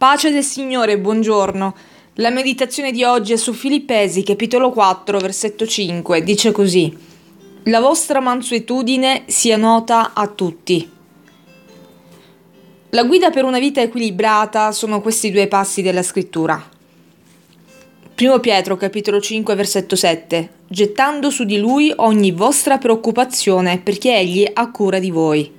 Pace del Signore, buongiorno. La meditazione di oggi è su Filippesi, capitolo 4, versetto 5. Dice così: La vostra mansuetudine sia nota a tutti. La guida per una vita equilibrata sono questi due passi della scrittura. Primo Pietro, capitolo 5, versetto 7. Gettando su di lui ogni vostra preoccupazione, perché egli ha cura di voi.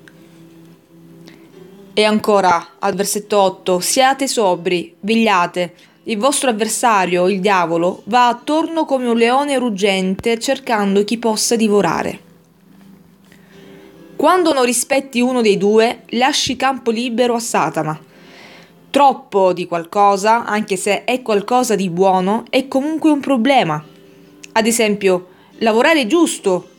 E ancora, al versetto 8, siate sobri, vegliate. Il vostro avversario, il diavolo, va attorno come un leone ruggente cercando chi possa divorare. Quando non rispetti uno dei due, lasci campo libero a Satana. Troppo di qualcosa, anche se è qualcosa di buono, è comunque un problema. Ad esempio, lavorare giusto,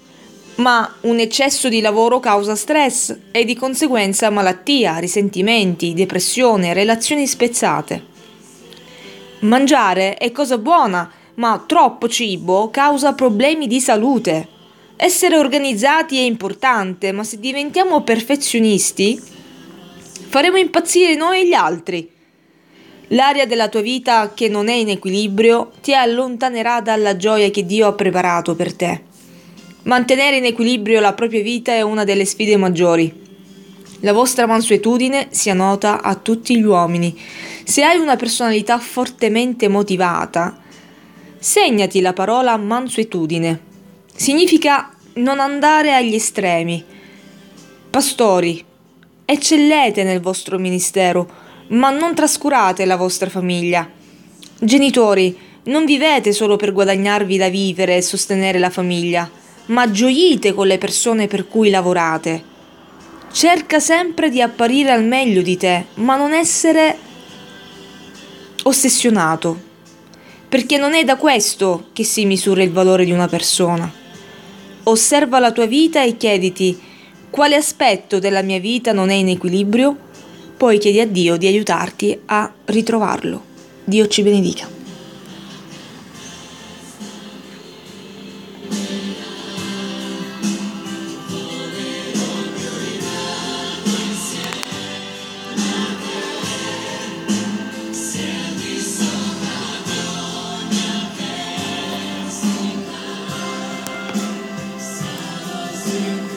ma un eccesso di lavoro causa stress e di conseguenza malattia, risentimenti, depressione, relazioni spezzate. Mangiare è cosa buona, ma troppo cibo causa problemi di salute. Essere organizzati è importante, ma se diventiamo perfezionisti, faremo impazzire noi e gli altri. L'area della tua vita che non è in equilibrio ti allontanerà dalla gioia che Dio ha preparato per te. Mantenere in equilibrio la propria vita è una delle sfide maggiori. La vostra mansuetudine sia nota a tutti gli uomini. Se hai una personalità fortemente motivata, segnati la parola mansuetudine. Significa non andare agli estremi. Pastori, eccellete nel vostro ministero, ma non trascurate la vostra famiglia. Genitori, non vivete solo per guadagnarvi da vivere e sostenere la famiglia ma gioite con le persone per cui lavorate. Cerca sempre di apparire al meglio di te, ma non essere ossessionato, perché non è da questo che si misura il valore di una persona. Osserva la tua vita e chiediti quale aspetto della mia vita non è in equilibrio, poi chiedi a Dio di aiutarti a ritrovarlo. Dio ci benedica. see.